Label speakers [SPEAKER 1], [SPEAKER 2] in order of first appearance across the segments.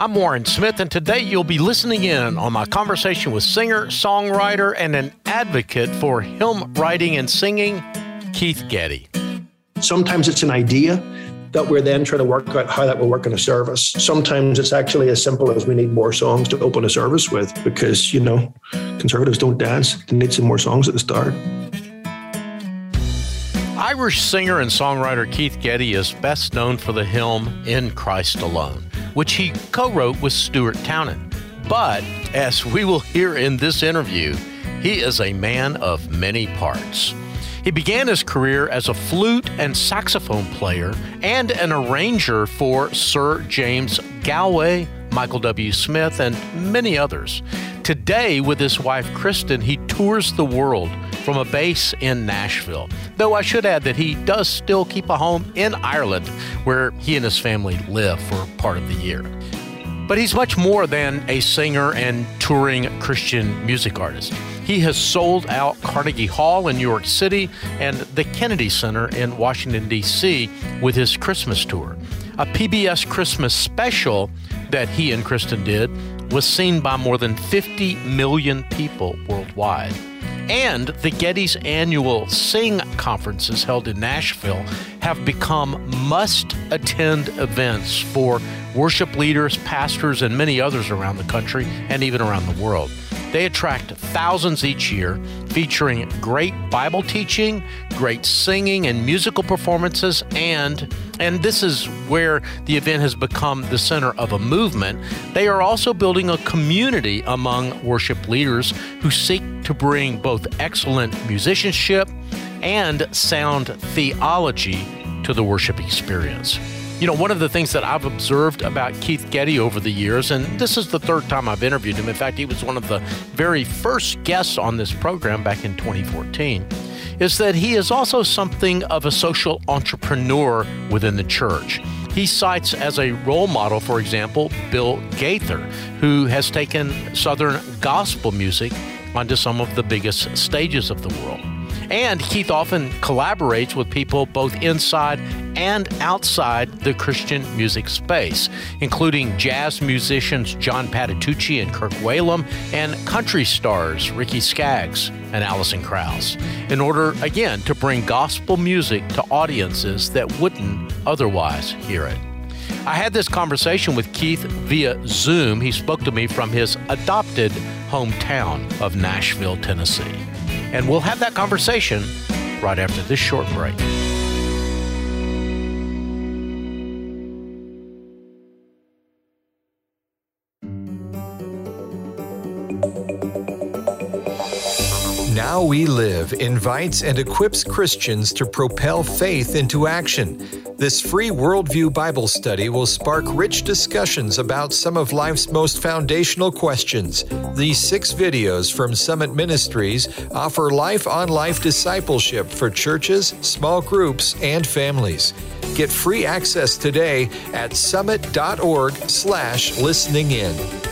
[SPEAKER 1] I'm Warren Smith, and today you'll be listening in on my conversation with singer, songwriter, and an advocate for hymn writing and singing, Keith Getty.
[SPEAKER 2] Sometimes it's an idea that we're then trying to work out how that will work in a service. Sometimes it's actually as simple as we need more songs to open a service with because, you know, conservatives don't dance. They need some more songs at the start.
[SPEAKER 1] Irish singer and songwriter Keith Getty is best known for the hymn In Christ Alone which he co wrote with Stuart Townend. But as we will hear in this interview, he is a man of many parts. He began his career as a flute and saxophone player and an arranger for Sir James Galway, Michael W. Smith, and many others. Today, with his wife Kristen, he tours the world from a base in Nashville. Though I should add that he does still keep a home in Ireland where he and his family live for part of the year. But he's much more than a singer and touring Christian music artist. He has sold out Carnegie Hall in New York City and the Kennedy Center in Washington, D.C. with his Christmas tour. A PBS Christmas special that he and Kristen did was seen by more than 50 million people worldwide. And the Getty's annual Sing conferences held in Nashville have become must attend events for worship leaders, pastors, and many others around the country and even around the world. They attract thousands each year, featuring great Bible teaching, great singing and musical performances, and and this is where the event has become the center of a movement. They are also building a community among worship leaders who seek to bring both excellent musicianship and sound theology to the worship experience. You know, one of the things that I've observed about Keith Getty over the years, and this is the third time I've interviewed him. In fact, he was one of the very first guests on this program back in 2014, is that he is also something of a social entrepreneur within the church. He cites as a role model, for example, Bill Gaither, who has taken Southern gospel music onto some of the biggest stages of the world. And Keith often collaborates with people both inside and outside the Christian music space, including jazz musicians John Patitucci and Kirk Whalum, and country stars Ricky Skaggs and Alison Krauss, in order, again, to bring gospel music to audiences that wouldn't otherwise hear it. I had this conversation with Keith via Zoom. He spoke to me from his adopted hometown of Nashville, Tennessee. And we'll have that conversation right after this short break.
[SPEAKER 3] How We Live invites and equips Christians to propel faith into action. This free worldview Bible study will spark rich discussions about some of life's most foundational questions. These six videos from Summit Ministries offer life on life discipleship for churches, small groups, and families. Get free access today at summit.org slash listening in.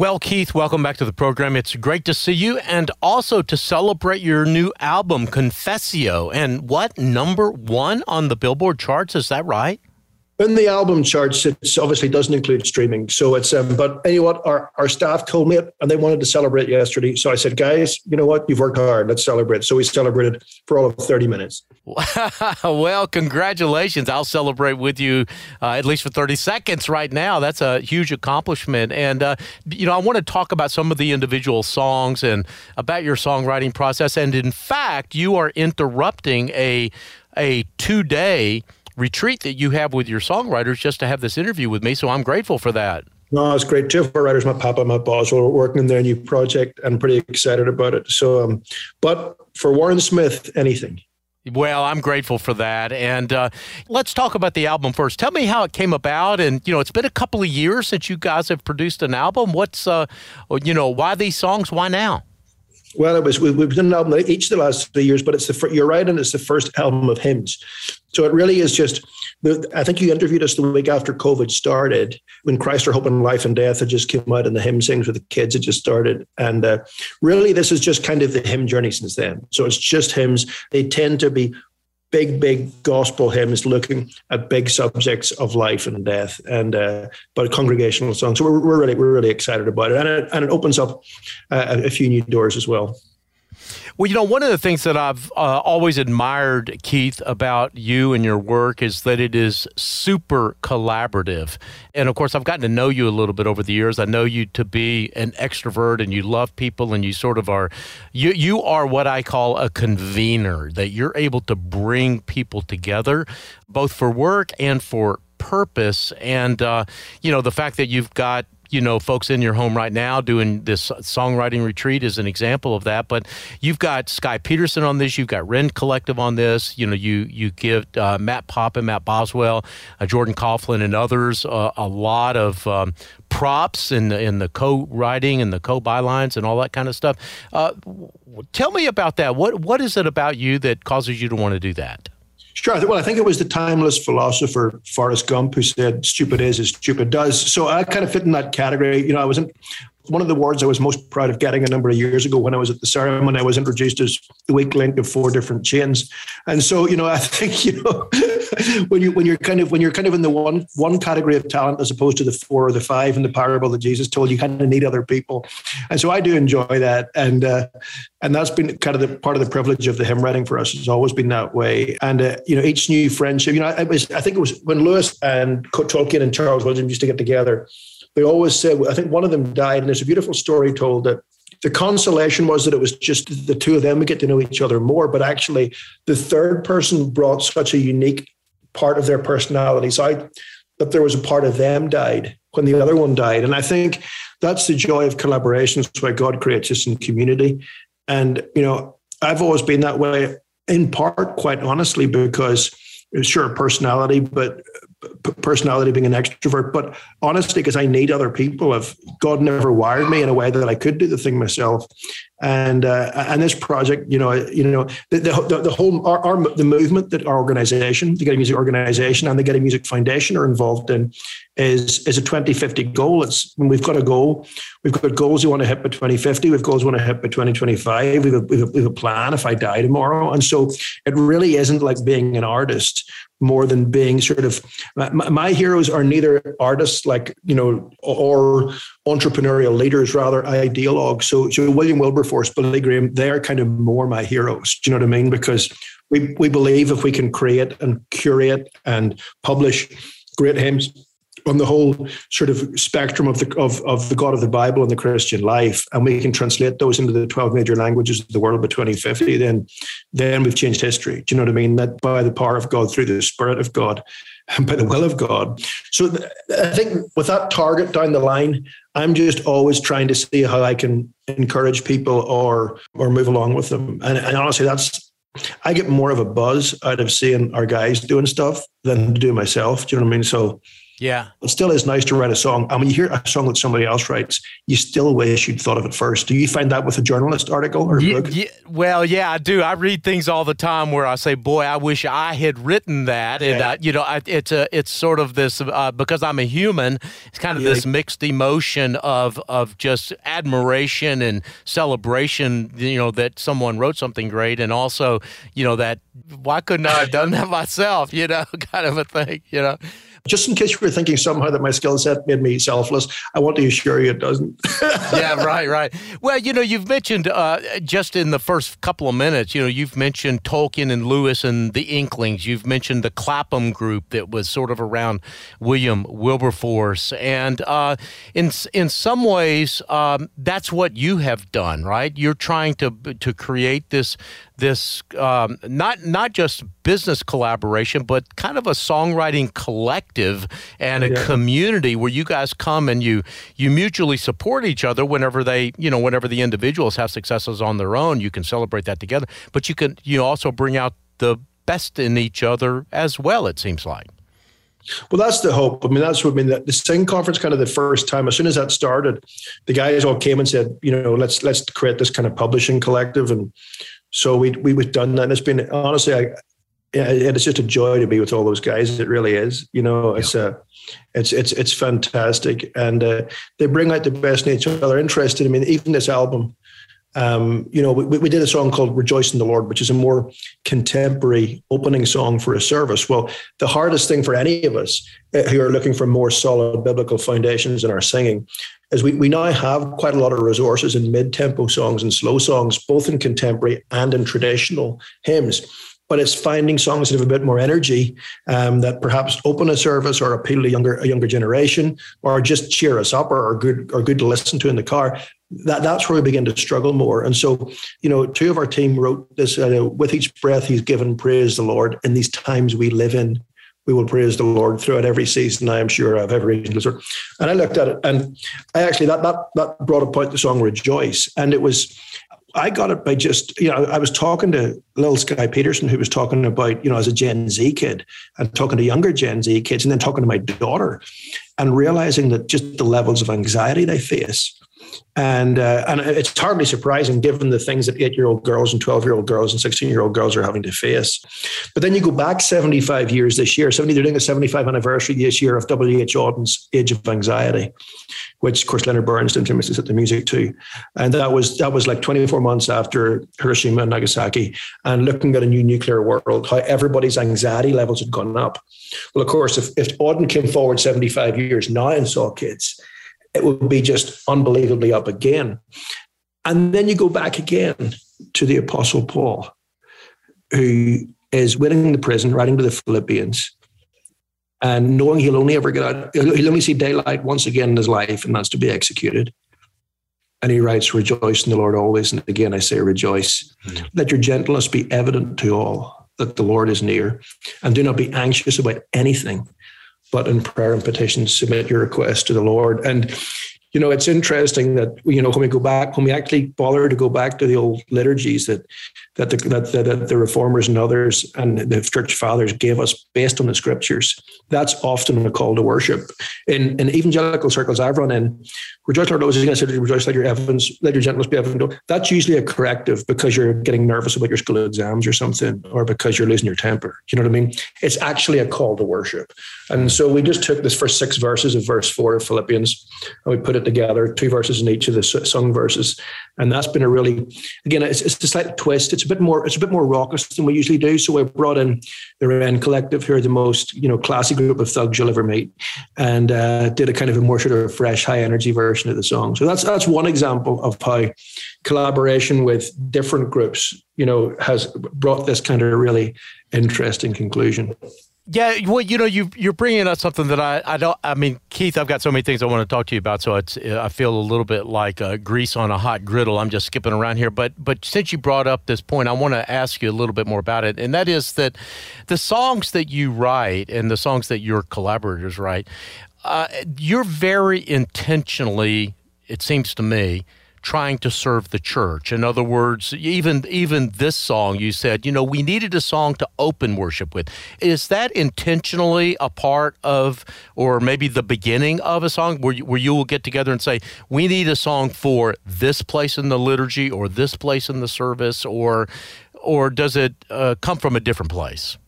[SPEAKER 1] Well, Keith, welcome back to the program. It's great to see you and also to celebrate your new album, Confessio. And what, number one on the Billboard charts? Is that right?
[SPEAKER 2] In the album charts, it obviously doesn't include streaming. So it's, um, but you know what? Our, our staff told me it and they wanted to celebrate yesterday. So I said, guys, you know what? You've worked hard. Let's celebrate. So we celebrated for all of 30 minutes.
[SPEAKER 1] well, congratulations. I'll celebrate with you uh, at least for 30 seconds right now. That's a huge accomplishment. And, uh, you know, I want to talk about some of the individual songs and about your songwriting process. And in fact, you are interrupting a, a two day retreat that you have with your songwriters just to have this interview with me. So I'm grateful for that.
[SPEAKER 2] No, it's great. Two of our writers, my papa, my boss, we're working in their new project. I'm pretty excited about it. So, um, but for Warren Smith, anything.
[SPEAKER 1] Well, I'm grateful for that. And uh, let's talk about the album first. Tell me how it came about. And, you know, it's been a couple of years since you guys have produced an album. What's, uh, you know, why these songs? Why now?
[SPEAKER 2] Well, it was we, have done an album each of the last three years, but it's the you're right, and it's the first album of hymns. So it really is just. I think you interviewed us the week after COVID started, when Christ Our Hope in Life and Death had just came out, and the hymn sings with the kids had just started. And uh, really, this is just kind of the hymn journey since then. So it's just hymns. They tend to be big, big gospel hymns looking at big subjects of life and death, and uh, but congregational songs. So we're, we're really we're really excited about it, and it, and it opens up uh, a few new doors as well.
[SPEAKER 1] Well, you know, one of the things that I've uh, always admired, Keith, about you and your work is that it is super collaborative. And of course, I've gotten to know you a little bit over the years. I know you to be an extrovert and you love people and you sort of are, you, you are what I call a convener, that you're able to bring people together, both for work and for purpose. And, uh, you know, the fact that you've got you know folks in your home right now doing this songwriting retreat is an example of that. But you've got Skye Peterson on this, you've got Rend Collective on this. You know, you you give uh, Matt Papa and Matt Boswell, uh, Jordan Kauflin, and others uh, a lot of um, props in the, in the co-writing and the co-bylines and all that kind of stuff. Uh, tell me about that. What what is it about you that causes you to want to do that?
[SPEAKER 2] Sure. Well, I think it was the timeless philosopher Forrest Gump who said, "Stupid is as stupid does." So I kind of fit in that category. You know, I wasn't one of the awards I was most proud of getting a number of years ago when I was at the ceremony. I was introduced as the weak link of four different chains, and so you know I think you know when you when you're kind of when you're kind of in the one one category of talent as opposed to the four or the five in the parable that Jesus told, you kind of need other people, and so I do enjoy that, and uh, and that's been kind of the part of the privilege of the hymn writing for us. Has always been that way, and uh, you know each new friendship. You know, it was I think it was when Lewis and Tolkien and Charles Williams used to get together they always said, I think one of them died, and there's a beautiful story told that the consolation was that it was just the two of them would get to know each other more, but actually the third person brought such a unique part of their personalities out that there was a part of them died when the other one died. And I think that's the joy of collaboration. It's why God creates us in community. And, you know, I've always been that way in part, quite honestly, because sure personality, but personality being an extrovert, but honestly, because I need other people. If God never wired me in a way that I could do the thing myself, and uh, and this project, you know, you know, the the, the whole our, our, the movement that our organization, the Getty Music Organization, and the Getty Music Foundation are involved in, is is a 2050 goal. It's when we've got a goal, we've got goals we want to hit by 2050, we've goals we want to hit by 2025. We've a, we've, a, we've a plan if I die tomorrow, and so it really isn't like being an artist more than being sort of my, my, heroes are neither artists like you know or entrepreneurial leaders rather ideologues so, so william wilberforce billy graham they're kind of more my heroes. Do you know what i mean? Because we, we believe if we can create and curate and publish great hymns on the whole sort of spectrum of the of, of the God of the Bible and the Christian life, and we can translate those into the twelve major languages of the world by twenty fifty, then then we've changed history. Do you know what I mean? That by the power of God, through the Spirit of God, and by the will of God. So I think with that target down the line, I'm just always trying to see how I can encourage people or or move along with them. And, and honestly, that's I get more of a buzz out of seeing our guys doing stuff than to do myself. Do you know what I mean? So
[SPEAKER 1] yeah.
[SPEAKER 2] It still is nice to write a song. I mean, you hear a song that somebody else writes, you still wish you'd thought of it first. Do you find that with a journalist article or
[SPEAKER 1] yeah,
[SPEAKER 2] book?
[SPEAKER 1] Yeah, well, yeah, I do. I read things all the time where I say, "Boy, I wish I had written that." And yeah. I, you know, I, it's a, it's sort of this uh, because I'm a human. It's kind of yeah. this mixed emotion of of just admiration and celebration. You know that someone wrote something great, and also, you know, that why couldn't I have done that myself? You know, kind of a thing. You know.
[SPEAKER 2] Just in case you were thinking somehow that my skill set made me selfless, I want to assure you it doesn't.
[SPEAKER 1] yeah, right, right. Well, you know, you've mentioned uh, just in the first couple of minutes, you know, you've mentioned Tolkien and Lewis and the Inklings. You've mentioned the Clapham group that was sort of around William Wilberforce, and uh, in in some ways, um, that's what you have done, right? You're trying to to create this this um, not not just business collaboration, but kind of a songwriting collective and a yeah. community where you guys come and you you mutually support each other whenever they you know whenever the individuals have successes on their own, you can celebrate that together. But you can you also bring out the best in each other as well. It seems like.
[SPEAKER 2] Well, that's the hope. I mean, that's what I mean. The, the sing conference, kind of the first time, as soon as that started, the guys all came and said, you know, let's let's create this kind of publishing collective, and so we we have done that. And it's been honestly, I, it's just a joy to be with all those guys. It really is. You know, it's a, uh, it's it's it's fantastic, and uh, they bring out the best in each other. Interested. I mean, even this album um, you know, we, we did a song called Rejoice in the Lord, which is a more contemporary opening song for a service. Well, the hardest thing for any of us uh, who are looking for more solid biblical foundations in our singing is we, we now have quite a lot of resources in mid tempo songs and slow songs, both in contemporary and in traditional hymns but it's finding songs that have a bit more energy um, that perhaps open a service or appeal to younger a younger generation or just cheer us up or are good or good to listen to in the car. That that's where we begin to struggle more. And so, you know, two of our team wrote this: uh, "With each breath He's given, praise the Lord." In these times we live in, we will praise the Lord throughout every season. I am sure of every reason And I looked at it, and I actually that that that brought about the song "Rejoice," and it was I got it by just, you know, I was talking to little Skye Peterson, who was talking about, you know, as a Gen Z kid and talking to younger Gen Z kids and then talking to my daughter and realizing that just the levels of anxiety they face. And uh, and it's hardly surprising given the things that eight year old girls and 12 year old girls and 16 year old girls are having to face. But then you go back 75 years this year, 70, they're doing a 75 anniversary this year of W.H. Auden's Age of Anxiety which of course Leonard Bernstein famously set the music to. And that was that was like 24 months after Hiroshima and Nagasaki, and looking at a new nuclear world, how everybody's anxiety levels had gone up. Well, of course, if, if Auden came forward 75 years now and saw kids, it would be just unbelievably up again. And then you go back again to the Apostle Paul, who is winning the prison, writing to the Philippians, and knowing he'll only ever get out, he'll only see daylight once again in his life, and that's to be executed. And he writes, Rejoice in the Lord always. And again, I say, Rejoice. Mm-hmm. Let your gentleness be evident to all that the Lord is near. And do not be anxious about anything, but in prayer and petition, submit your request to the Lord. And you know, it's interesting that you know when we go back, when we actually bother to go back to the old liturgies that that the, that, that the reformers and others and the church fathers gave us based on the scriptures, that's often a call to worship. In in evangelical circles I've run in, rejoice Lord always is going to say rejoice let your heavens, let your gentleness be evident. That's usually a corrective because you're getting nervous about your school exams or something, or because you're losing your temper. You know what I mean? It's actually a call to worship. And so we just took this first six verses of verse four of Philippians and we put it together, two verses in each of the sung verses. And that's been a really, again, it's, it's a slight twist. It's a bit more, it's a bit more raucous than we usually do. So we brought in the Rend Collective, who are the most, you know, classy group of thugs you'll ever meet, and uh, did a kind of a more sort of fresh, high energy version of the song. So that's that's one example of how collaboration with different groups, you know, has brought this kind of really interesting conclusion.
[SPEAKER 1] Yeah, well, you know, you you're bringing up something that I I don't. I mean, Keith, I've got so many things I want to talk to you about, so it's I feel a little bit like uh, grease on a hot griddle. I'm just skipping around here, but but since you brought up this point, I want to ask you a little bit more about it, and that is that the songs that you write and the songs that your collaborators write, uh, you're very intentionally, it seems to me, trying to serve the church. In other words, even even this song you said, you know, we needed a song to open worship with. Is that intentionally a part of or maybe the beginning of a song where you, where you will get together and say, we need a song for this place in the liturgy or this place in the service or or does it uh, come from a different place?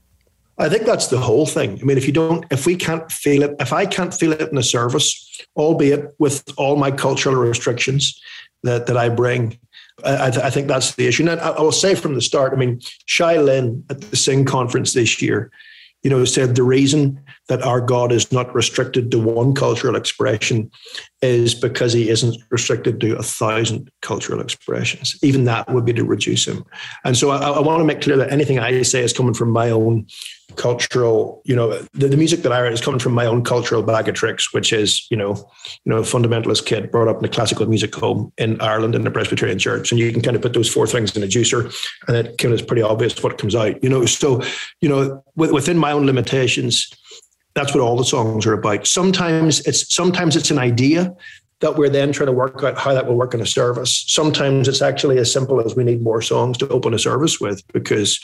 [SPEAKER 2] I think that's the whole thing. I mean, if you don't, if we can't feel it, if I can't feel it in a service, albeit with all my cultural restrictions, that that I bring. I, I think that's the issue. And I, I, will say from the start, I mean, Shai Linne at the Sing conference this year, you know, said the reason that our God is not restricted to one cultural expression is because he isn't restricted to a thousand cultural expressions. Even that would be to reduce him. And so I, I want to make clear that anything I say is coming from my own cultural, you know, the, the, music that I write is coming from my own cultural bag of tricks, which is, you know, you know, a fundamentalist kid brought up in a classical music home in Ireland in the Presbyterian Church. And you can kind of put those four things in a juicer and it kind of is pretty obvious what comes out, you know. So, you know, within my own limitations, that's what all the songs are about. Sometimes it's sometimes it's an idea that we're then trying to work out how that will work in a service. Sometimes it's actually as simple as we need more songs to open a service with because,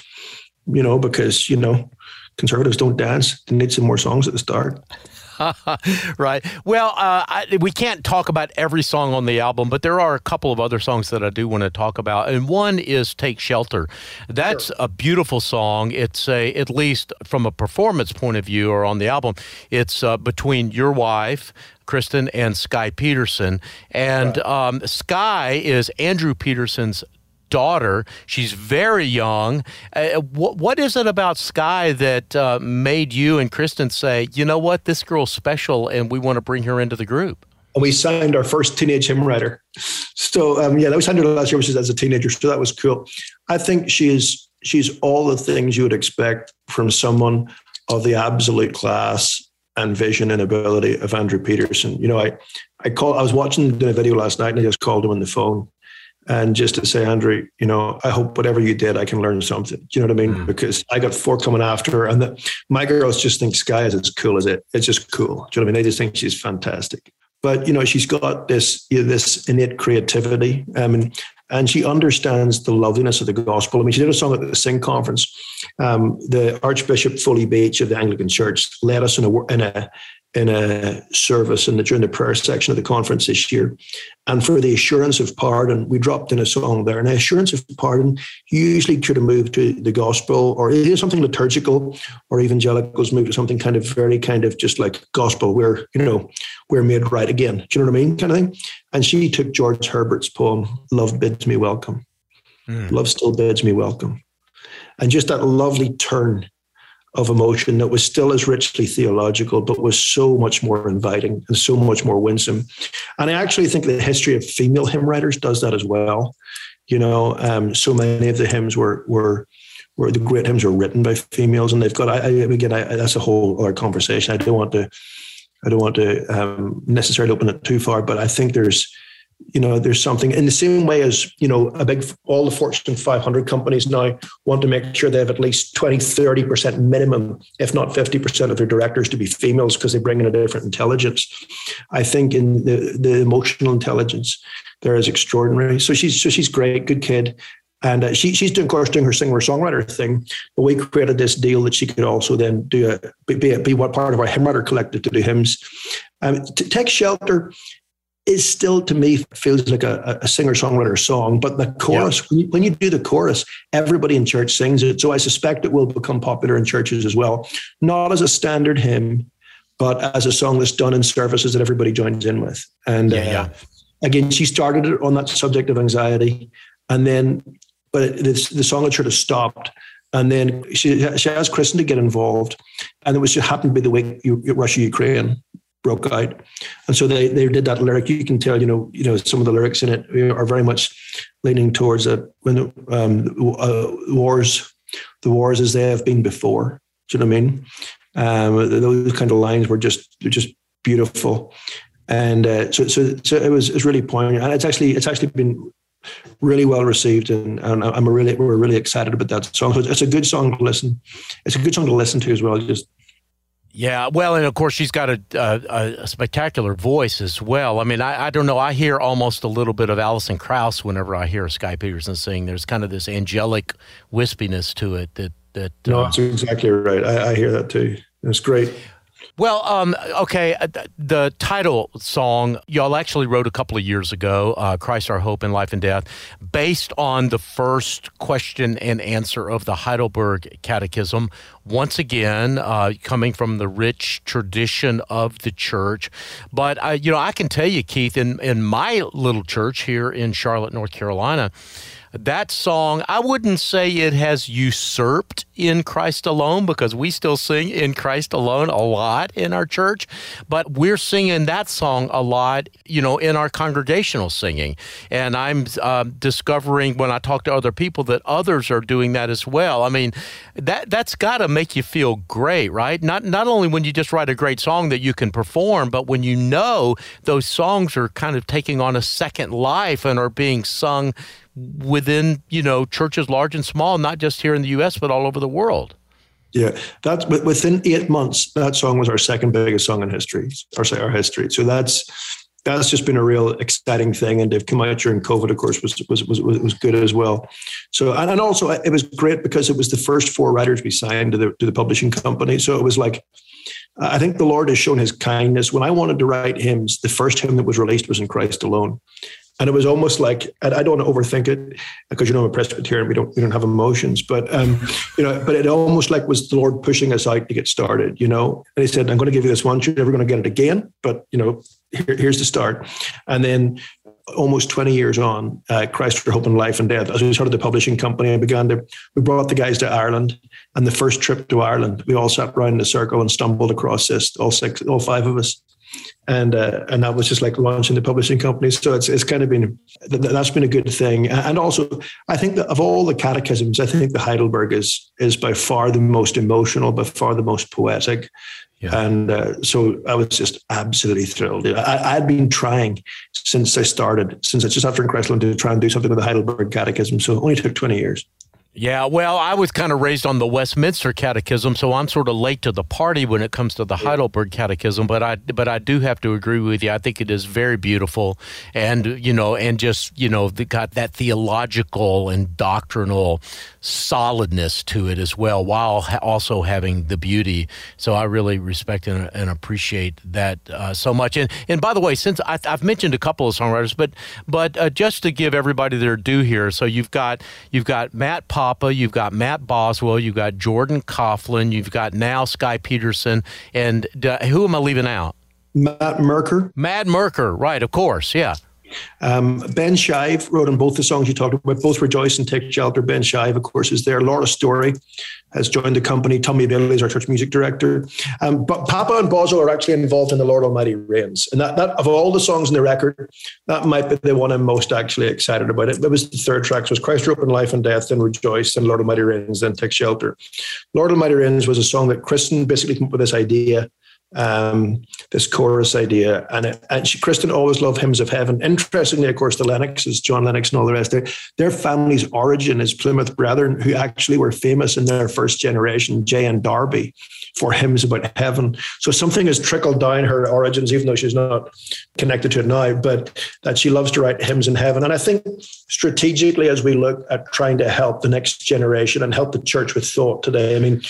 [SPEAKER 2] you know, because, you know, conservatives don't dance. They need some more songs at the start.
[SPEAKER 1] right. Well, uh, I, we can't talk about every song on the album, but there are a couple of other songs that I do want to talk about, and one is "Take Shelter." That's sure. a beautiful song. It's a, at least from a performance point of view, or on the album, it's uh, between your wife. Kristen and Skye Peterson. And um, Skye is Andrew Peterson's daughter. She's very young. Uh, what, what is it about Skye that uh, made you and Kristen say, you know what, this girl's special and we want to bring her into the group?
[SPEAKER 2] And we signed our first teenage hymn writer. So, um, yeah, that was signed her last year, which is as a teenager. So that was cool. I think she is, she's all the things you would expect from someone of the absolute class and vision and ability of Andrew Peterson. You know, I, I call, I was watching the video last night and I just called him on the phone and just to say, Andrew, you know, I hope whatever you did, I can learn something. Do you know what I mean? Mm. Because I got four coming after her, and the, my girls just think Skye is as cool as it. It's just cool. Do you know what I mean? They just think she's fantastic. But you know, she's got this you know, this innate creativity. I mean, and she understands the loveliness of the gospel. I mean, she did a song at the Sing conference. Um, the Archbishop Foley Beach of the Anglican Church led us in a in a in a service in the, during the prayer section of the conference this year. And for the assurance of pardon, we dropped in a song there. And the assurance of pardon usually could have moved to the gospel or either something liturgical or evangelicals moved to something kind of very kind of just like gospel where, you know, we're made right again. Do you know what I mean? Kind of thing. And she took George Herbert's poem, Love Bids Me Welcome. Mm. Love still bids me welcome. And just that lovely turn of emotion that was still as richly theological, but was so much more inviting and so much more winsome. And I actually think the history of female hymn writers does that as well. You know, um, so many of the hymns were were the great hymns were written by females, and they've got. I, I again, I, that's a whole other conversation. I don't want to. I don't want to um, necessarily open it too far, but I think there's you know there's something in the same way as you know a big all the fortune 500 companies now want to make sure they have at least 20 30% minimum if not 50% of their directors to be females because they bring in a different intelligence i think in the, the emotional intelligence there is extraordinary so she's so she's great good kid and uh, she, she's doing, of course, doing her singer songwriter thing. But we created this deal that she could also then do a be, be, be what part of our hymn writer collective to do hymns. Um, to take shelter is still to me feels like a, a singer songwriter song. But the chorus, yeah. when, you, when, you, do the chorus, everybody in church sings it. So I suspect it will become popular in churches as well, not as a standard hymn, but as a song that's done in services that everybody joins in with. And yeah, uh, yeah. again, she started it on that subject of anxiety, and then, but it, the song had sort of stopped. And then she, she asked Kristen to get involved. And it was just happened to be the week Russia Ukraine broke out. And so they they did that lyric. You can tell, you know, you know, some of the lyrics in it are very much leaning towards it when the um, uh, wars, the wars as they have been before. Do you know what I mean? Um, those kind of lines were just just beautiful, and uh, so so so it was it's really poignant, and it's actually it's actually been really well received, and, and I'm really we're really excited about that song. So it's a good song to listen. It's a good song to listen to as well. Just
[SPEAKER 1] yeah, well, and of course she's got a, a, a spectacular voice as well. I mean, I, I, don't know. I hear almost a little bit of Alison Krauss whenever I hear Skye Peterson sing. There's kind of this angelic wispiness to it that that.
[SPEAKER 2] No, uh, that's exactly right. I, I hear that too. It's great.
[SPEAKER 1] Well, um, okay. Uh, the title song y'all actually wrote a couple of years ago, uh, "Christ Our Hope in Life and Death," based on the first question and answer of the Heidelberg Catechism. Once again, uh, coming from the rich tradition of the church, but uh, you know, I can tell you, Keith, in in my little church here in Charlotte, North Carolina that song, I wouldn't say it has usurped in Christ alone because we still sing in Christ alone a lot in our church, but we're singing that song a lot, you know, in our congregational singing. And I'm uh, discovering when I talk to other people that others are doing that as well. I mean, that that's got to make you feel great, right? Not not only when you just write a great song that you can perform, but when you know those songs are kind of taking on a second life and are being sung within you know churches large and small, not just here in the U.S. but all over the world.
[SPEAKER 2] Yeah, that's within eight months. That song was our second biggest song in history, or say our history. So that's that's just been a real exciting thing. And they've come out during COVID, of course, was was was was good as well. So and, and also it was great because it was the first four writers we signed to the to the publishing company. So it was like I think the Lord has shown his kindness. When I wanted to write hymns, the first hymn that was released was in Christ alone. And it was almost like and I don't want to overthink it because you know I'm a Presbyterian. We don't we don't have emotions, but um, you know, but it almost like was the Lord pushing us out to get started. You know, and He said, "I'm going to give you this once. You're never going to get it again, but you know, here, here's the start." And then almost 20 years on, uh, Christ Our Hope in Life and Death, as we started the publishing company, I began to, we brought the guys to Ireland. And the first trip to Ireland, we all sat around in a circle and stumbled across this, all six, all five of us. And uh, and that was just like launching the publishing company. So it's it's kind of been that's been a good thing. And also, I think that of all the catechisms, I think the Heidelberg is is by far the most emotional, by far the most poetic. Yeah. And uh, so I was just absolutely thrilled. I, had been trying since I started, since I just after in Christ Alone to try and do something with the Heidelberg Catechism. So it only took 20 years.
[SPEAKER 1] Yeah, well, I was kind of raised on the Westminster Catechism, so I'm sort of late to the party when it comes to the Heidelberg Catechism. But I, but I do have to agree with you. I think it is very beautiful, and you know, and just you know, got that theological and doctrinal solidness to it as well, while also having the beauty. So I really respect and, and appreciate that uh, so much. And and by the way, since I, have mentioned a couple of songwriters, but but uh, just to give everybody their due here, so you've got you've got Matt Pop Papa, you've got Matt Boswell, you've got Jordan Kauflin, you've got now Skye Peterson, and uh, who am I leaving out?
[SPEAKER 2] Matt Merker.
[SPEAKER 1] Matt Merker, right, of course, yeah.
[SPEAKER 2] Um, ben Shive wrote on both the songs you talked about, both Rejoice and Take Shelter. Ben Shive, of course, is there. Laura Story has joined the company. Tommy Bailey is our church music director. Um, but Papa and Bozo are actually involved in The Lord Almighty Reigns. And that, that of all the songs in the record, that might be the one I'm most actually excited about. It, it was the third track. So it was Christ Our Hope in Life and Death, then Rejoice, then Lord Almighty Reigns, then Take Shelter. Lord Almighty Reigns was a song that Kristen basically came up with this idea um, this chorus idea. And, and she, Kristen always loved hymns of heaven. Interestingly, of course, the Lennoxes, John Lennox and all the rest, their, their family's origin is Plymouth Brethren, who actually were famous in their first generation, J.N. Darby, for hymns about heaven. So something has trickled down her origins, even though she's not connected to it now, but that she loves to write hymns in heaven. And I think strategically, as we look at trying to help the next generation and help the church with thought today, I mean,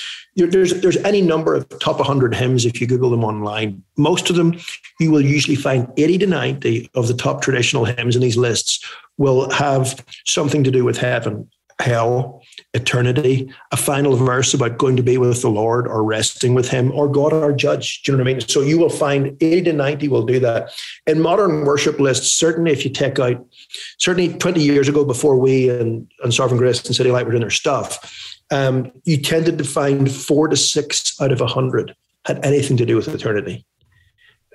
[SPEAKER 2] there's there's any number of top 100 hymns if you google them online. Most of them you will usually find 80 to 90 of the top traditional hymns in these lists will have something to do with heaven hell eternity a final verse about going to be with the lord or resting with him or god our judge. Do you know what i mean? So you will find 80 to 90 will do that. In modern worship lists certainly if you take out certainly 20 years ago before we and, and sovereign grace and CityAlight were doing their stuff um, you tended to find four to six out of a hundred had anything to do with eternity.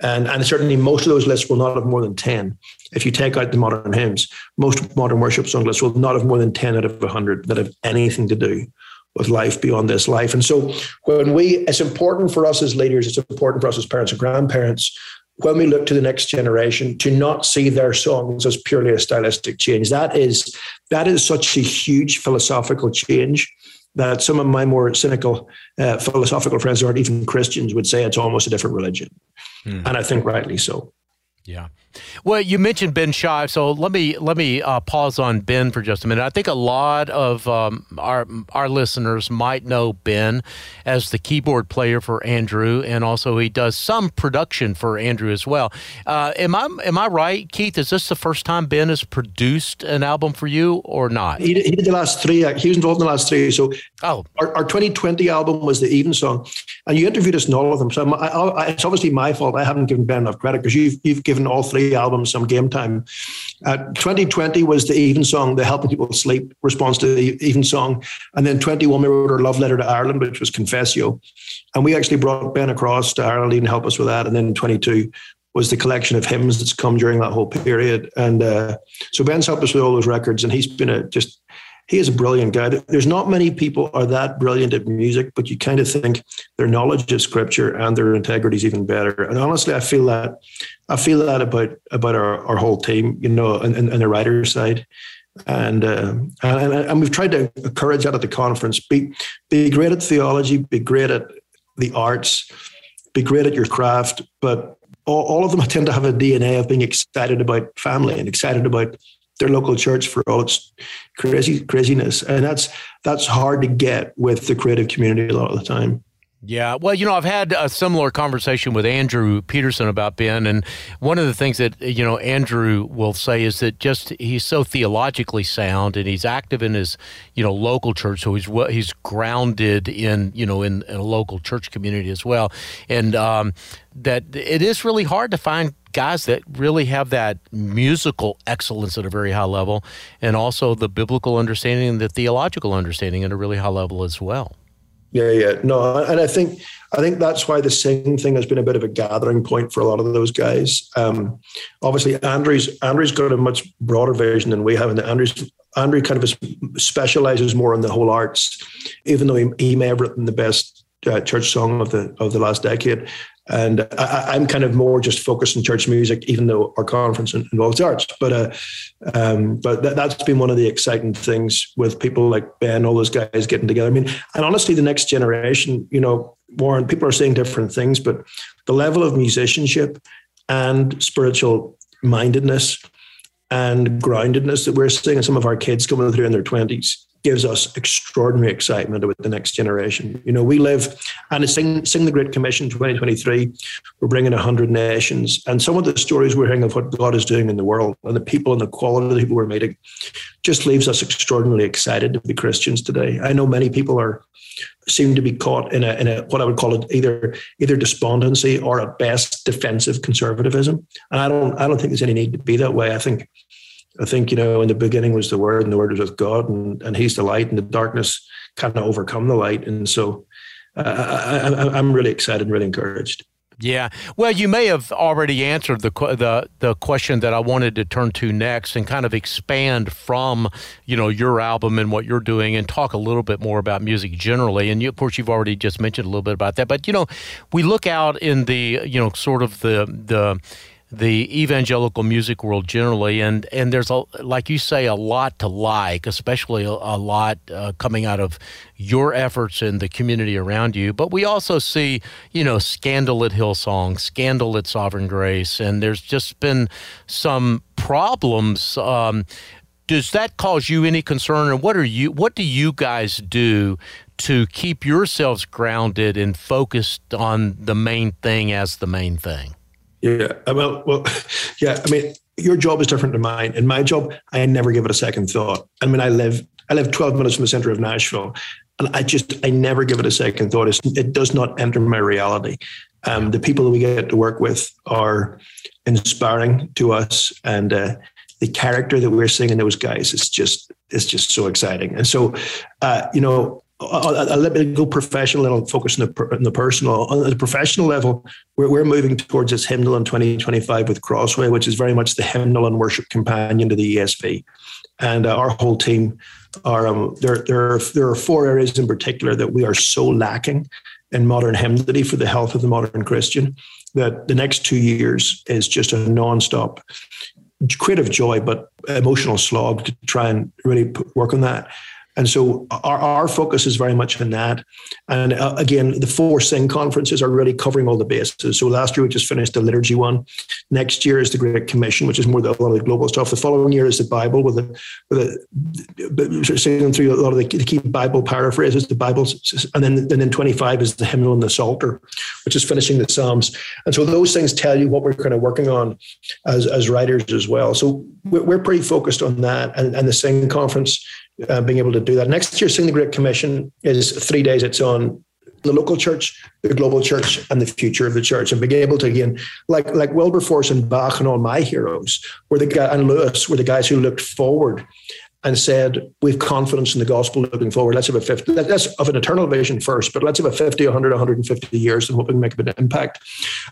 [SPEAKER 2] And, and certainly most of those lists will not have more than 10. If you take out the modern hymns, most modern worship song lists will not have more than 10 out of 100 that have anything to do with life beyond this life. And so when we, it's important for us as leaders, it's important for us as parents and grandparents, when we look to the next generation, to not see their songs as purely a stylistic change. That is, that is such a huge philosophical change that some of my more cynical uh, philosophical friends who aren't even Christians would say it's almost a different religion. Hmm. And I think rightly so.
[SPEAKER 1] Yeah. Well, you mentioned Ben Shive, so let me let me uh, pause on Ben for just a minute. I think a lot of um, our our listeners might know Ben as the keyboard player for Andrew, and also he does some production for Andrew as well. Uh, am I am I right, Keith? Is this the first time Ben has produced an album for you, or not?
[SPEAKER 2] He did, he did the last three. He was involved in the last three. So, oh, our, our 2020 album was the Evensong, and you interviewed us in all of them. So I, I, it's obviously my fault. I haven't given Ben enough credit because you've you've given all three albums some game time. Uh, 2020 was the Evensong, the Helping People Sleep response to the Evensong. And then 21, we wrote our love letter to Ireland, which was Confessio. And we actually brought Ben across to Ireland and help us with that. And then 22 was the collection of hymns that's come during that whole period. And uh, so Ben's helped us with all those records, and he's been a just he is a brilliant guy. There's not many people are that brilliant at music, but you kind of think their knowledge of scripture and their integrity is even better. And honestly, I feel that I feel that about about our, our whole team, you know, and, and, and the writer side. And, uh, and and we've tried to encourage that at the conference. Be be great at theology, be great at the arts, be great at your craft, but all, all of them tend to have a DNA of being excited about family and excited about their local church for all its crazy craziness, and that's that's hard to get with the creative community a lot of the time.
[SPEAKER 1] Yeah, well, you know, I've had a similar conversation with Andrew Peterson about Ben, and one of the things that you know Andrew will say is that just he's so theologically sound, and he's active in his you know local church, so he's he's grounded in you know in, in a local church community as well, and um, that it is really hard to find guys that really have that musical excellence at a very high level, and also the biblical understanding and the theological understanding at a really high level as well.
[SPEAKER 2] Yeah, yeah, no, and I think I think that's why the sing thing has been a bit of a gathering point for a lot of those guys. Um, obviously, Andrew's Andrew's got a much broader vision than we have, and Andrew's Andrew kind of specializes more in the whole arts, even though he, he may have written the best uh, church song of the of the last decade. And I, am kind of more just focused on church music, even though our conference involves arts. But uh, um, but that, has been one of the exciting things with people like Ben, all those guys getting together. I mean, and honestly, the next generation, you know, Warren, people are saying different things, but the level of musicianship and spiritual mindedness and groundedness that we're seeing in some of our kids coming through in their 20s gives us extraordinary excitement about the next generation. You know, we live, and it's Sing, Sing the Great Commission 2023, we're bringing 100 nations. And some of the stories we're hearing of what God is doing in the world and the people and the quality of the people we're meeting just leaves us extraordinarily excited to be Christians today. I know many people are seem to be caught in a, in a what I would call it either either despondency or at best defensive conservatism. And I don't I don't think there's any need to be that way. I think I think, you know, in the beginning was the word and the word was with God and, and he's the light and the darkness kind of overcome the light. And so uh, I, am really excited and really encouraged.
[SPEAKER 1] Yeah. Well, you may have already answered the, the the question that I wanted to turn to next and kind of expand from, you know, your album and what you're doing and talk a little bit more about music generally. And you, of course, you've already just mentioned a little bit about that. But, you know, we look out in the, you know, sort of the the the evangelical music world generally, and and there's a like you say a lot to like, especially a, a lot uh, coming out of your efforts in the community around you. But we also see you know scandal at Hillsong, scandal at Sovereign Grace, and there's just been some problems. Um, does that cause you any concern, and what are you? What do you guys do to keep yourselves grounded and focused on the main thing as the main thing?
[SPEAKER 2] Yeah. Uh, well, well, yeah. I mean, your job is different than mine. In my job, I never give it a second thought. I mean, I live I live 12 minutes from the center of Nashville, and I just I never give it a second thought. It's, it does not enter my reality. Um, the people that we get to work with are inspiring to us, and uh, the character that we're seeing in those guys is just it's just so exciting. And so, uh, you know, I'll, let me go professional and I'll focus on the, on the personal. On the professional level, we're, we're moving towards this hymnal in 2025 with Crossway, which is very much the hymnal and worship companion to the ESV. And uh, our whole team are, um, there, there, are, there are four areas in particular that we are so lacking in modern hymnody for the health of the modern Christian that the next two years is just a nonstop creative joy, but emotional slog to try and really work on that. And so our, our focus is very much on that. And uh, again, the four Sing conferences are really covering all the bases. So last year we just finished the liturgy one. Next year is the Great Commission, which is more the, a lot of the global stuff. The following year is the Bible with a, with a singing through a lot of the key Bible paraphrases, the Bible, and then and then 25 is the hymnal and the Psalter, which is finishing the Psalms. And so those things tell you what we're kind of working on as, as writers as well. So we're, we're pretty focused on that. And, and the Sing conference uh, being able to do that. Next year, Sing the Great Commission is three days. It's on the local church, the global church, and the future of the church, and being able to again, like like Wilberforce and Bach and all my heroes, were the guy and Lewis were the guys who looked forward and said, We've confidence in the gospel looking forward. Let's have a 50, let's of an eternal vision first, but let's have a 50, 100, 150 years and hope we can make a bit of impact.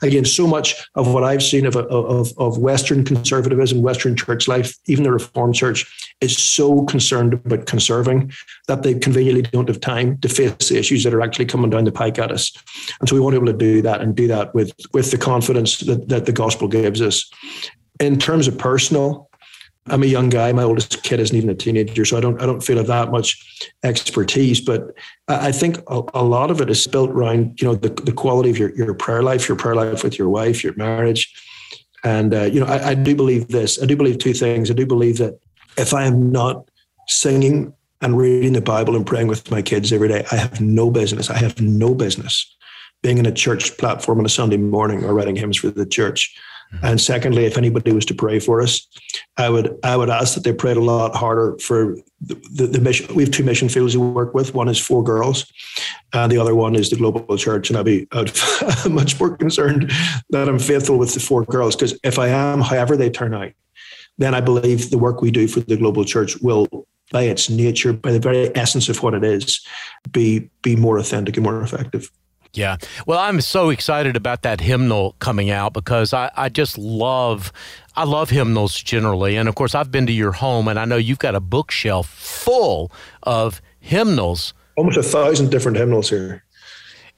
[SPEAKER 2] Again, so much of what I've seen of, of, of Western conservatism, Western church life, even the Reformed Church, is so concerned about conserving that they conveniently don't have time to face the issues that are actually coming down the pike at us. And so we want to be able to do that and do that with, with the confidence that, that the gospel gives us. In terms of personal, I'm a young guy. My oldest kid isn't even a teenager, so I don't I don't feel of that much expertise. But I think a, a, lot of it is built around you know the, the quality of your, your prayer life, your prayer life with your wife, your marriage, and uh, you know I, I do believe this. I do believe two things. I do believe that if I am not singing and reading the Bible and praying with my kids every day, I have no business. I have no business being in a church platform on a Sunday morning or writing hymns for the church. And secondly, if anybody was to pray for us, I would I would ask that they prayed a lot harder for the, the, the, mission. We have two mission fields we work with. One is four girls, and the other one is the global church. And I'd be I'd, much more concerned that I'm faithful with the four girls because if I am, however they turn out, then I believe the work we do for the global church will, by its nature, by the very essence of what it is, be be more authentic and more effective.
[SPEAKER 1] Yeah. Well, I'm so excited about that hymnal coming out because I, I just love I love hymnals generally. And of course I've been to your home and I know you've got a bookshelf full of hymnals.
[SPEAKER 2] Almost a thousand different hymnals here.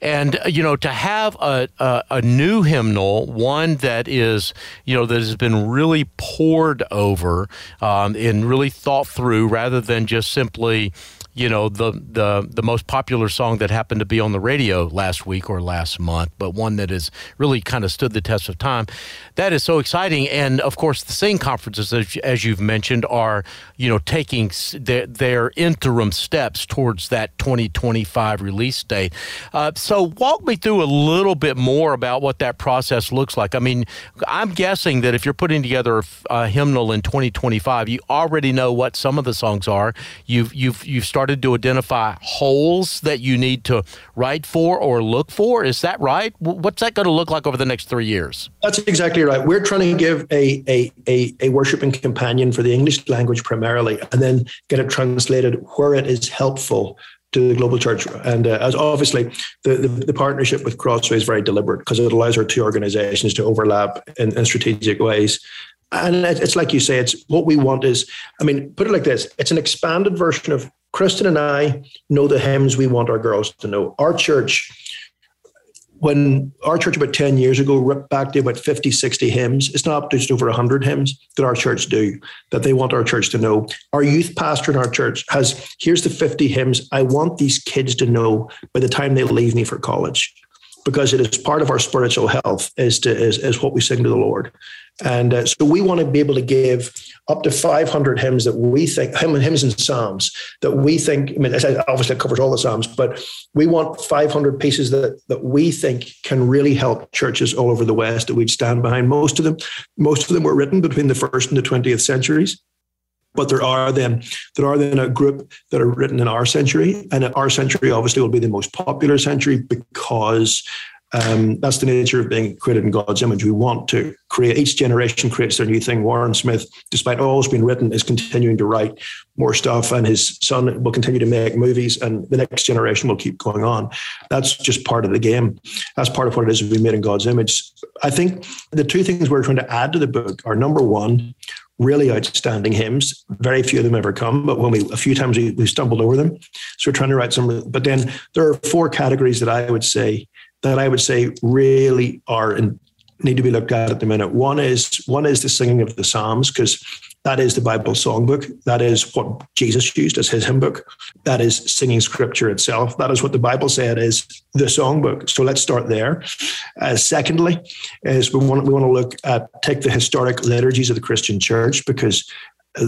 [SPEAKER 1] And you know, to have a, a, a new hymnal, one that is you know that has been really poured over um, and really thought through, rather than just simply you know the the the most popular song that happened to be on the radio last week or last month, but one that has really kind of stood the test of time. That is so exciting, and of course the sing conferences, as, as you've mentioned, are you know taking their, their interim steps towards that 2025 release date. Uh, so walk me through a little bit more about what that process looks like. I mean, I'm guessing that if you're putting together a, a hymnal in 2025, you already know what some of the songs are. You've you've you've started started to identify holes that you need to write for or look for. Is that right? What's that going to look like over the next three years?
[SPEAKER 2] That's exactly right. We're trying to give a, a, a, a worshiping companion for the English language primarily, and then get it translated where it is helpful to the global church. And uh, as obviously the, the, the, partnership with Crossway is very deliberate because it allows our two organizations to overlap in, in strategic ways and it's like you say it's what we want is i mean put it like this it's an expanded version of Kristen and I know the hymns we want our girls to know. Our church, when our church about 10 years ago ripped back to about 50, 60 hymns, it's not just over 100 hymns that our church do that they want our church to know. Our youth pastor in our church has here's the 50 hymns I want these kids to know by the time they leave me for college because it is part of our spiritual health is to is, is what we sing to the Lord. And uh, so we want to be able to give up to 500 hymns that we think, hymns and psalms that we think, I mean, obviously it covers all the psalms, but we want 500 pieces that, that we think can really help churches all over the West that we'd stand behind. Most of them, most of them were written between the first and the 20th centuries. But there are then there are then a group that are written in our century, and our century obviously will be the most popular century because um, that's the nature of being created in God's image. We want to create, each generation creates their new thing. Warren Smith, despite all that's been written, is continuing to write more stuff, and his son will continue to make movies, and the next generation will keep going on. That's just part of the game. That's part of what it is be made in God's image. I think the two things we're trying to add to the book are number one, really outstanding hymns. Very few of them ever come, but when we a few times we, we stumbled over them. So we're trying to write some. But then there are four categories that I would say that I would say really are in, need to be looked at at the minute. One is one is the singing of the Psalms because that is the Bible songbook. That is what Jesus used as his hymn book. That is singing Scripture itself. That is what the Bible said is the songbook. So let's start there. Uh, secondly, is we want we want to look at take the historic liturgies of the Christian Church because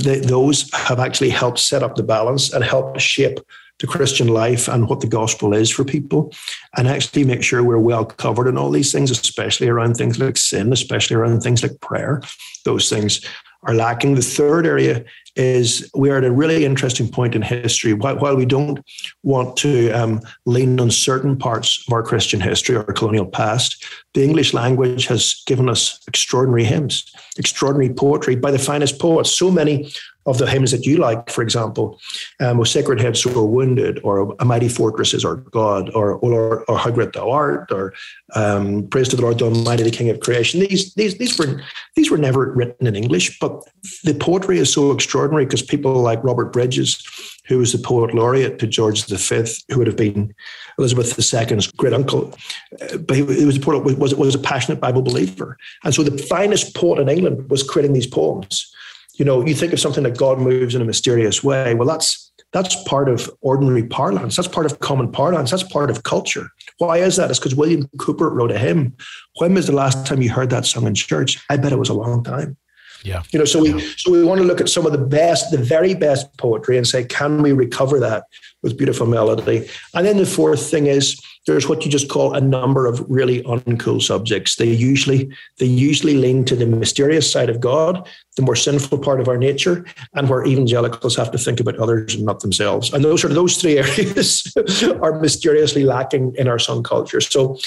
[SPEAKER 2] they, those have actually helped set up the balance and helped shape to Christian life and what the gospel is for people, and actually make sure we're well covered in all these things, especially around things like sin, especially around things like prayer. Those things are lacking. The third area is we are at a really interesting point in history. While, we don't want to um, lean on certain parts of our Christian history or colonial past, the English language has given us extraordinary hymns, extraordinary poetry by the finest poets. So many of the hymns that you like, for example, um, "O Sacred Head Sore Wounded," or "A Mighty Fortress Is Our God," or "O Lord," or "How Great Thou Art," or um, "Praise to the Lord, the Almighty, the King of Creation." These these these were these were never written in English, but the poetry is so extraordinary because people like Robert Bridges, who was the poet laureate to George V, who would have been Elizabeth II's great uncle, uh, but he, he was a poet was was a passionate Bible believer, and so the finest poet in England was creating these poems You know, you think of something that God moves in a mysterious way. Well, that's that's part of ordinary parlance. That's part of common parlance. That's part of culture. Why is that? It's because William Cowper wrote a hymn. When was the last time you heard that sung in church? I bet it was a long time.
[SPEAKER 1] Yeah.
[SPEAKER 2] You know, so we so we want to look at some of the best, the very best poetry and say, can we recover that with beautiful melody? And then the fourth thing is there's what you just call a number of really uncool subjects. They usually they usually lean to the mysterious side of God, the more sinful part of our nature, and where evangelicals have to think about others and not themselves. And those are those three areas are mysteriously lacking in our song culture. So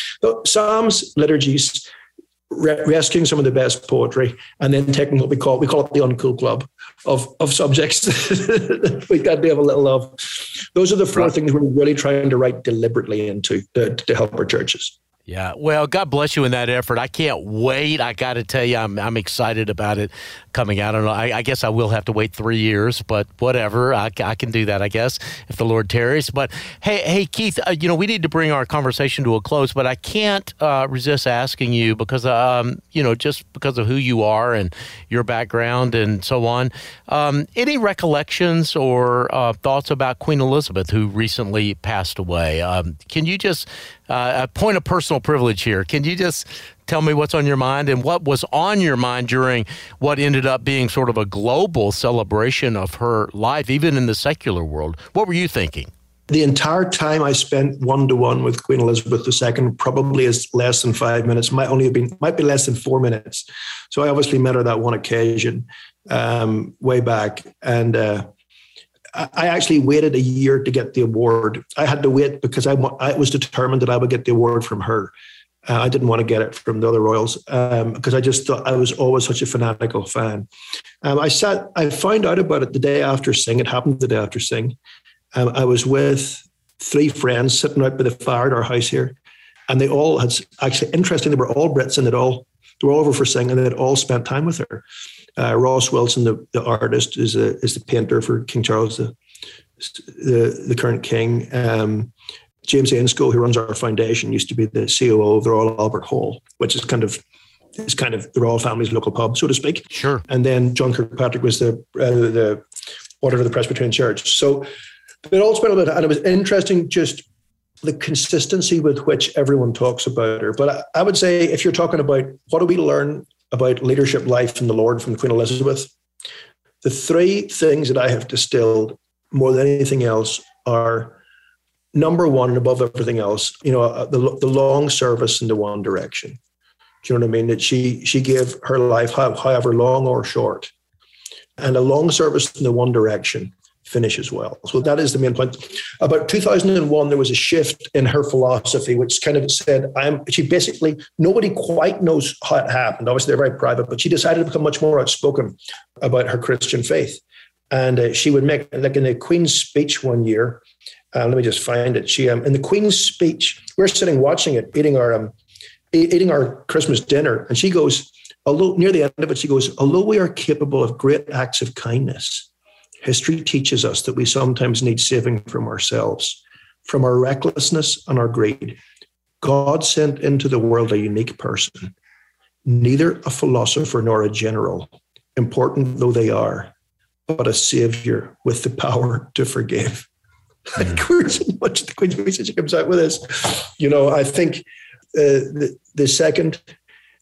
[SPEAKER 2] psalms, liturgies, re- rescuing some of the best poetry and then taking what we call we call it the uncool club of of subjects we got to have a little of. Those are the four right. things we're really trying to write deliberately into to, to help our churches.
[SPEAKER 1] Yeah. Well, God bless you in that effort. I can't wait. I got to tell you, I'm, I'm excited about it coming out. I don't know. I, I, guess I will have to wait three years, but whatever. I, I can do that, I guess, if the Lord tarries. But hey, hey, Keith, uh, you know, we need to bring our conversation to a close, but I can't uh, resist asking you because, um, you know, just because of who you are and your background and so on. Um, any recollections or uh, thoughts about Queen Elizabeth, who recently passed away? Um, can you just uh, a point of personal privilege here. Can you just tell me what's on your mind and what was on your mind during what ended up being sort of a global celebration of her life, even in the secular world? What were you thinking?
[SPEAKER 2] The entire time I spent one to one with Queen Elizabeth II probably is less than five minutes. Might only have been might be less than four minutes. So I obviously met her that one occasion um, way back, and uh, I actually waited a year to get the award. I had to wait because I, I was determined that I would get the award from her. Uh, I didn't want to get it from the other royals because um, I just thought I was always such a fanatical fan. Um, I sat, I found out about it the day after Sing. It happened the day after Sing. Um, I was with three friends sitting out by the fire at our house here, and they all had actually interesting. They were all Brits, and they all they were all over for Sing, and they'd all spent time with her. Uh, Ross Wilson, the, the artist, is a, is the painter for King Charles, the the, the current king. Um, James Ainscough, who runs our foundation, used to be the COO of the Royal Albert Hall, which is kind of is kind of the royal family's local pub, so to speak.
[SPEAKER 1] Sure.
[SPEAKER 2] And then John Kirkpatrick was the uh, the auditor of the Presbyterian Church. So it all spent a bit, and it was interesting just the consistency with which everyone talks about her. But I, I would say if you're talking about what do we learn about leadership life in the Lord from Queen Elizabeth, the three things that I have distilled more than anything else are number one and above everything else, you know, uh, the, the long service in the one direction. Do you know what I mean? That she she gave her life, however long or short, and a long service in the one direction finishes well. So that is the main point. About 2001, there was a shift in her philosophy, which kind of said, "I'm." She basically nobody quite knows how it happened. Obviously, they're very private, but she decided to become much more outspoken about her Christian faith, and uh, she would make like in the Queen's speech one year. Uh, let me just find it. She um, in the Queen's speech, we're sitting watching it, eating our um, eating our Christmas dinner, and she goes. Although near the end of it, she goes, although we are capable of great acts of kindness, History teaches us that we sometimes need saving from ourselves, from our recklessness and our greed. God sent into the world a unique person, neither a philosopher nor a general, important though they are, but a savior with the power to forgive. Mm. much the Queen's message comes out with this. You know, I think uh, the, the second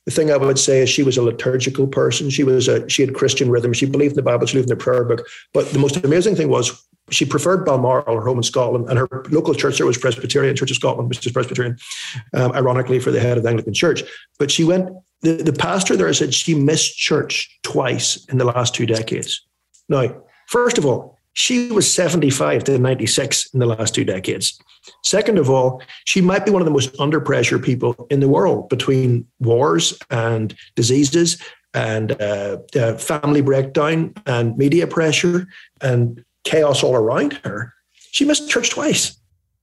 [SPEAKER 2] the thing I would say is she was a liturgical person. She was a she had Christian rhythm. She believed in the Bible. She believed in the prayer book. But the most amazing thing was she preferred Balmoral, her home in Scotland, and her local church there was Presbyterian Church of Scotland, which is Presbyterian, um, ironically for the head of the Anglican Church. But she went. The, the pastor there said she missed church twice in the last two decades. Now, first of all, she was 75 to 96 in the last two decades. Second of all, she might be one of the most under pressure people in the world between wars and diseases and uh, uh, family breakdown and media pressure and chaos all around her. She missed church twice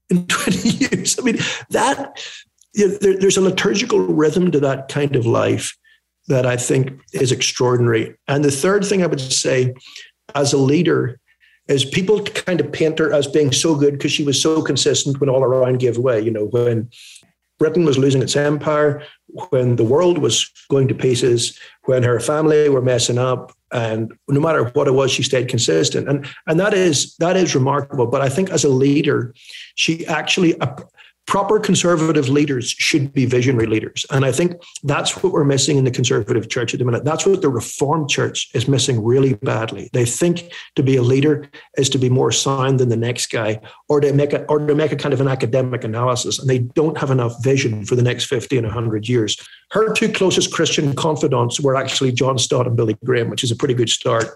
[SPEAKER 2] in 20 years. I mean, that there, there's a liturgical rhythm to that kind of life that I think is extraordinary. And the third thing I would say as a leader, is people kind of paint her as being so good because she was so consistent when all around gave way. You know, when Britain was losing its empire, when the world was going to pieces, when her family were messing up and no matter what it was she stayed consistent and and that is that is remarkable but i think as a leader she actually proper conservative leaders should be visionary leaders. And I think that's what we're missing in the conservative church at the minute. That's what the reformed church is missing really badly. They think to be a leader is to be more sound than the next guy or to make a or to make a kind of an academic analysis. And they don't have enough vision for the next 50 and 100 years. Her two closest Christian confidants were actually John Stott and Billy Graham, which is a pretty good start.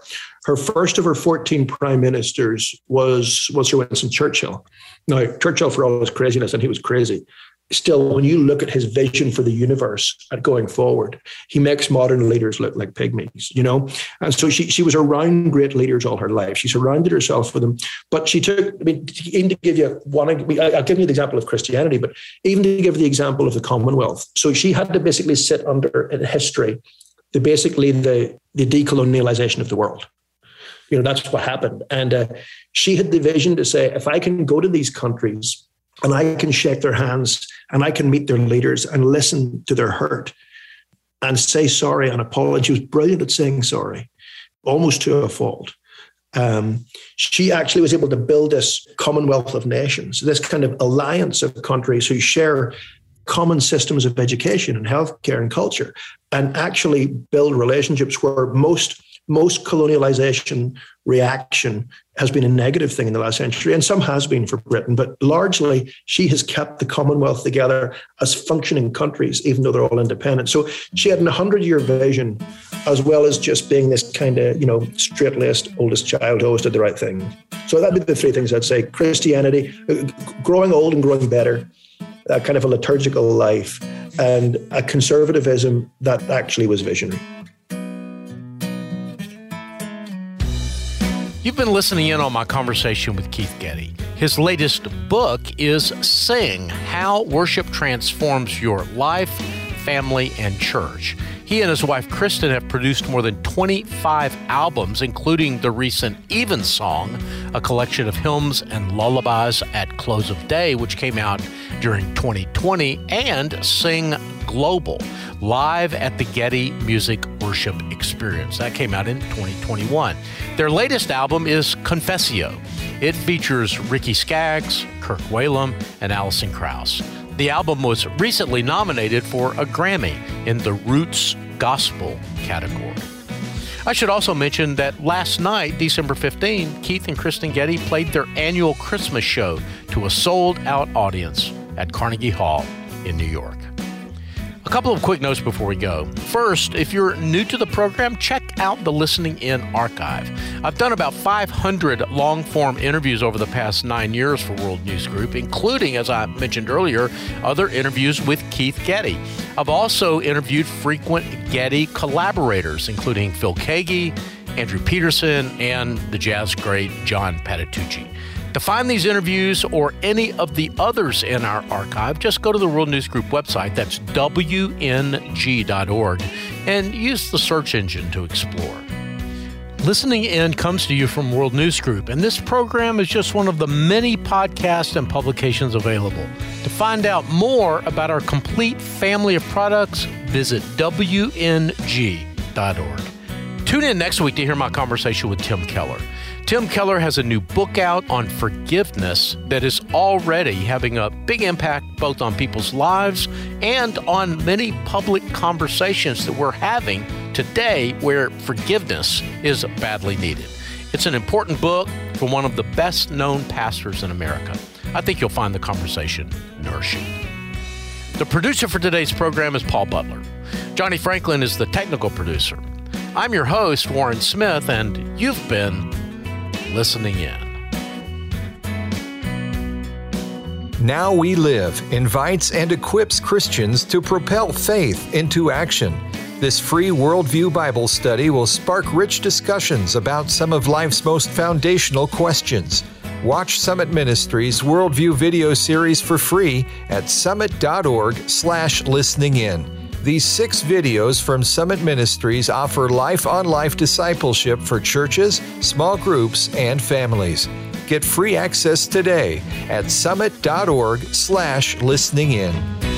[SPEAKER 2] Her first of her 14 prime ministers was, was Sir Winston Churchill. Now, Churchill, for all his craziness, and he was crazy, still, when you look at his vision for the universe at going forward, he makes modern leaders look like pygmies, you know? And so she, she was around great leaders all her life. She surrounded herself with them. But she took, I mean, even to give you one, I'll give you the example of Christianity, but even to give the example of the Commonwealth. So she had to basically sit under in history, the basically the, the decolonialization of the world you know that's what happened and uh, she had the vision to say if i can go to these countries and i can shake their hands and i can meet their leaders and listen to their hurt and say sorry and apologize she was brilliant at saying sorry almost to a fault. Um, she actually was able to build this commonwealth of nations this kind of alliance of countries who share common systems of education and healthcare and culture and actually build relationships where most most colonialization reaction has been a negative thing in the last century, and some has been for Britain, but largely she has kept the Commonwealth together as functioning countries, even though they're all independent. So she had a hundred year vision, as well as just being this kind of, you know, straight laced oldest child who always did the right thing. So that'd be the three things I'd say Christianity, uh, growing old and growing better, kind of a liturgical life, and a conservatism that actually was visionary.
[SPEAKER 1] You've been listening in on my conversation with Keith Getty. His latest book is Sing How Worship Transforms Your Life, Family, and Church. He and his wife Kristen have produced more than 25 albums, including the recent Evensong, a collection of hymns and lullabies at close of day, which came out during 2020, and Sing Global, live at the Getty Music Worship Experience. That came out in 2021. Their latest album is Confessio. It features Ricky Skaggs, Kirk Whalum, and Alison Krauss. The album was recently nominated for a Grammy in the Roots Gospel category. I should also mention that last night, December 15, Keith and Kristen Getty played their annual Christmas show to a sold out audience at Carnegie Hall in New York. A couple of quick notes before we go. First, if you're new to the program, check out the Listening In archive. I've done about 500 long form interviews over the past nine years for World News Group, including, as I mentioned earlier, other interviews with Keith Getty. I've also interviewed frequent Getty collaborators, including Phil Keaggy, Andrew Peterson, and the jazz great John Patitucci. To find these interviews or any of the others in our archive, just go to the World News Group website, that's WNG.org, and use the search engine to explore. Listening In comes to you from World News Group, and this program is just one of the many podcasts and publications available. To find out more about our complete family of products, visit WNG.org. Tune in next week to hear my conversation with Tim Keller. Tim Keller has a new book out on forgiveness that is already having a big impact both on people's lives and on many public conversations that we're having today where forgiveness is badly needed. It's an important book from one of the best known pastors in America. I think you'll find the conversation nourishing. The producer for today's program is Paul Butler. Johnny Franklin is the technical producer. I'm your host, Warren Smith, and you've been listening in.
[SPEAKER 3] Now We Live invites and equips Christians to propel faith into action. This free worldview Bible study will spark rich discussions about some of life's most foundational questions. Watch Summit Ministries Worldview video series for free at summit.org/slash listening in. These six videos from Summit Ministries offer life on life discipleship for churches, small groups, and families. Get free access today at summit.org/slash listening in.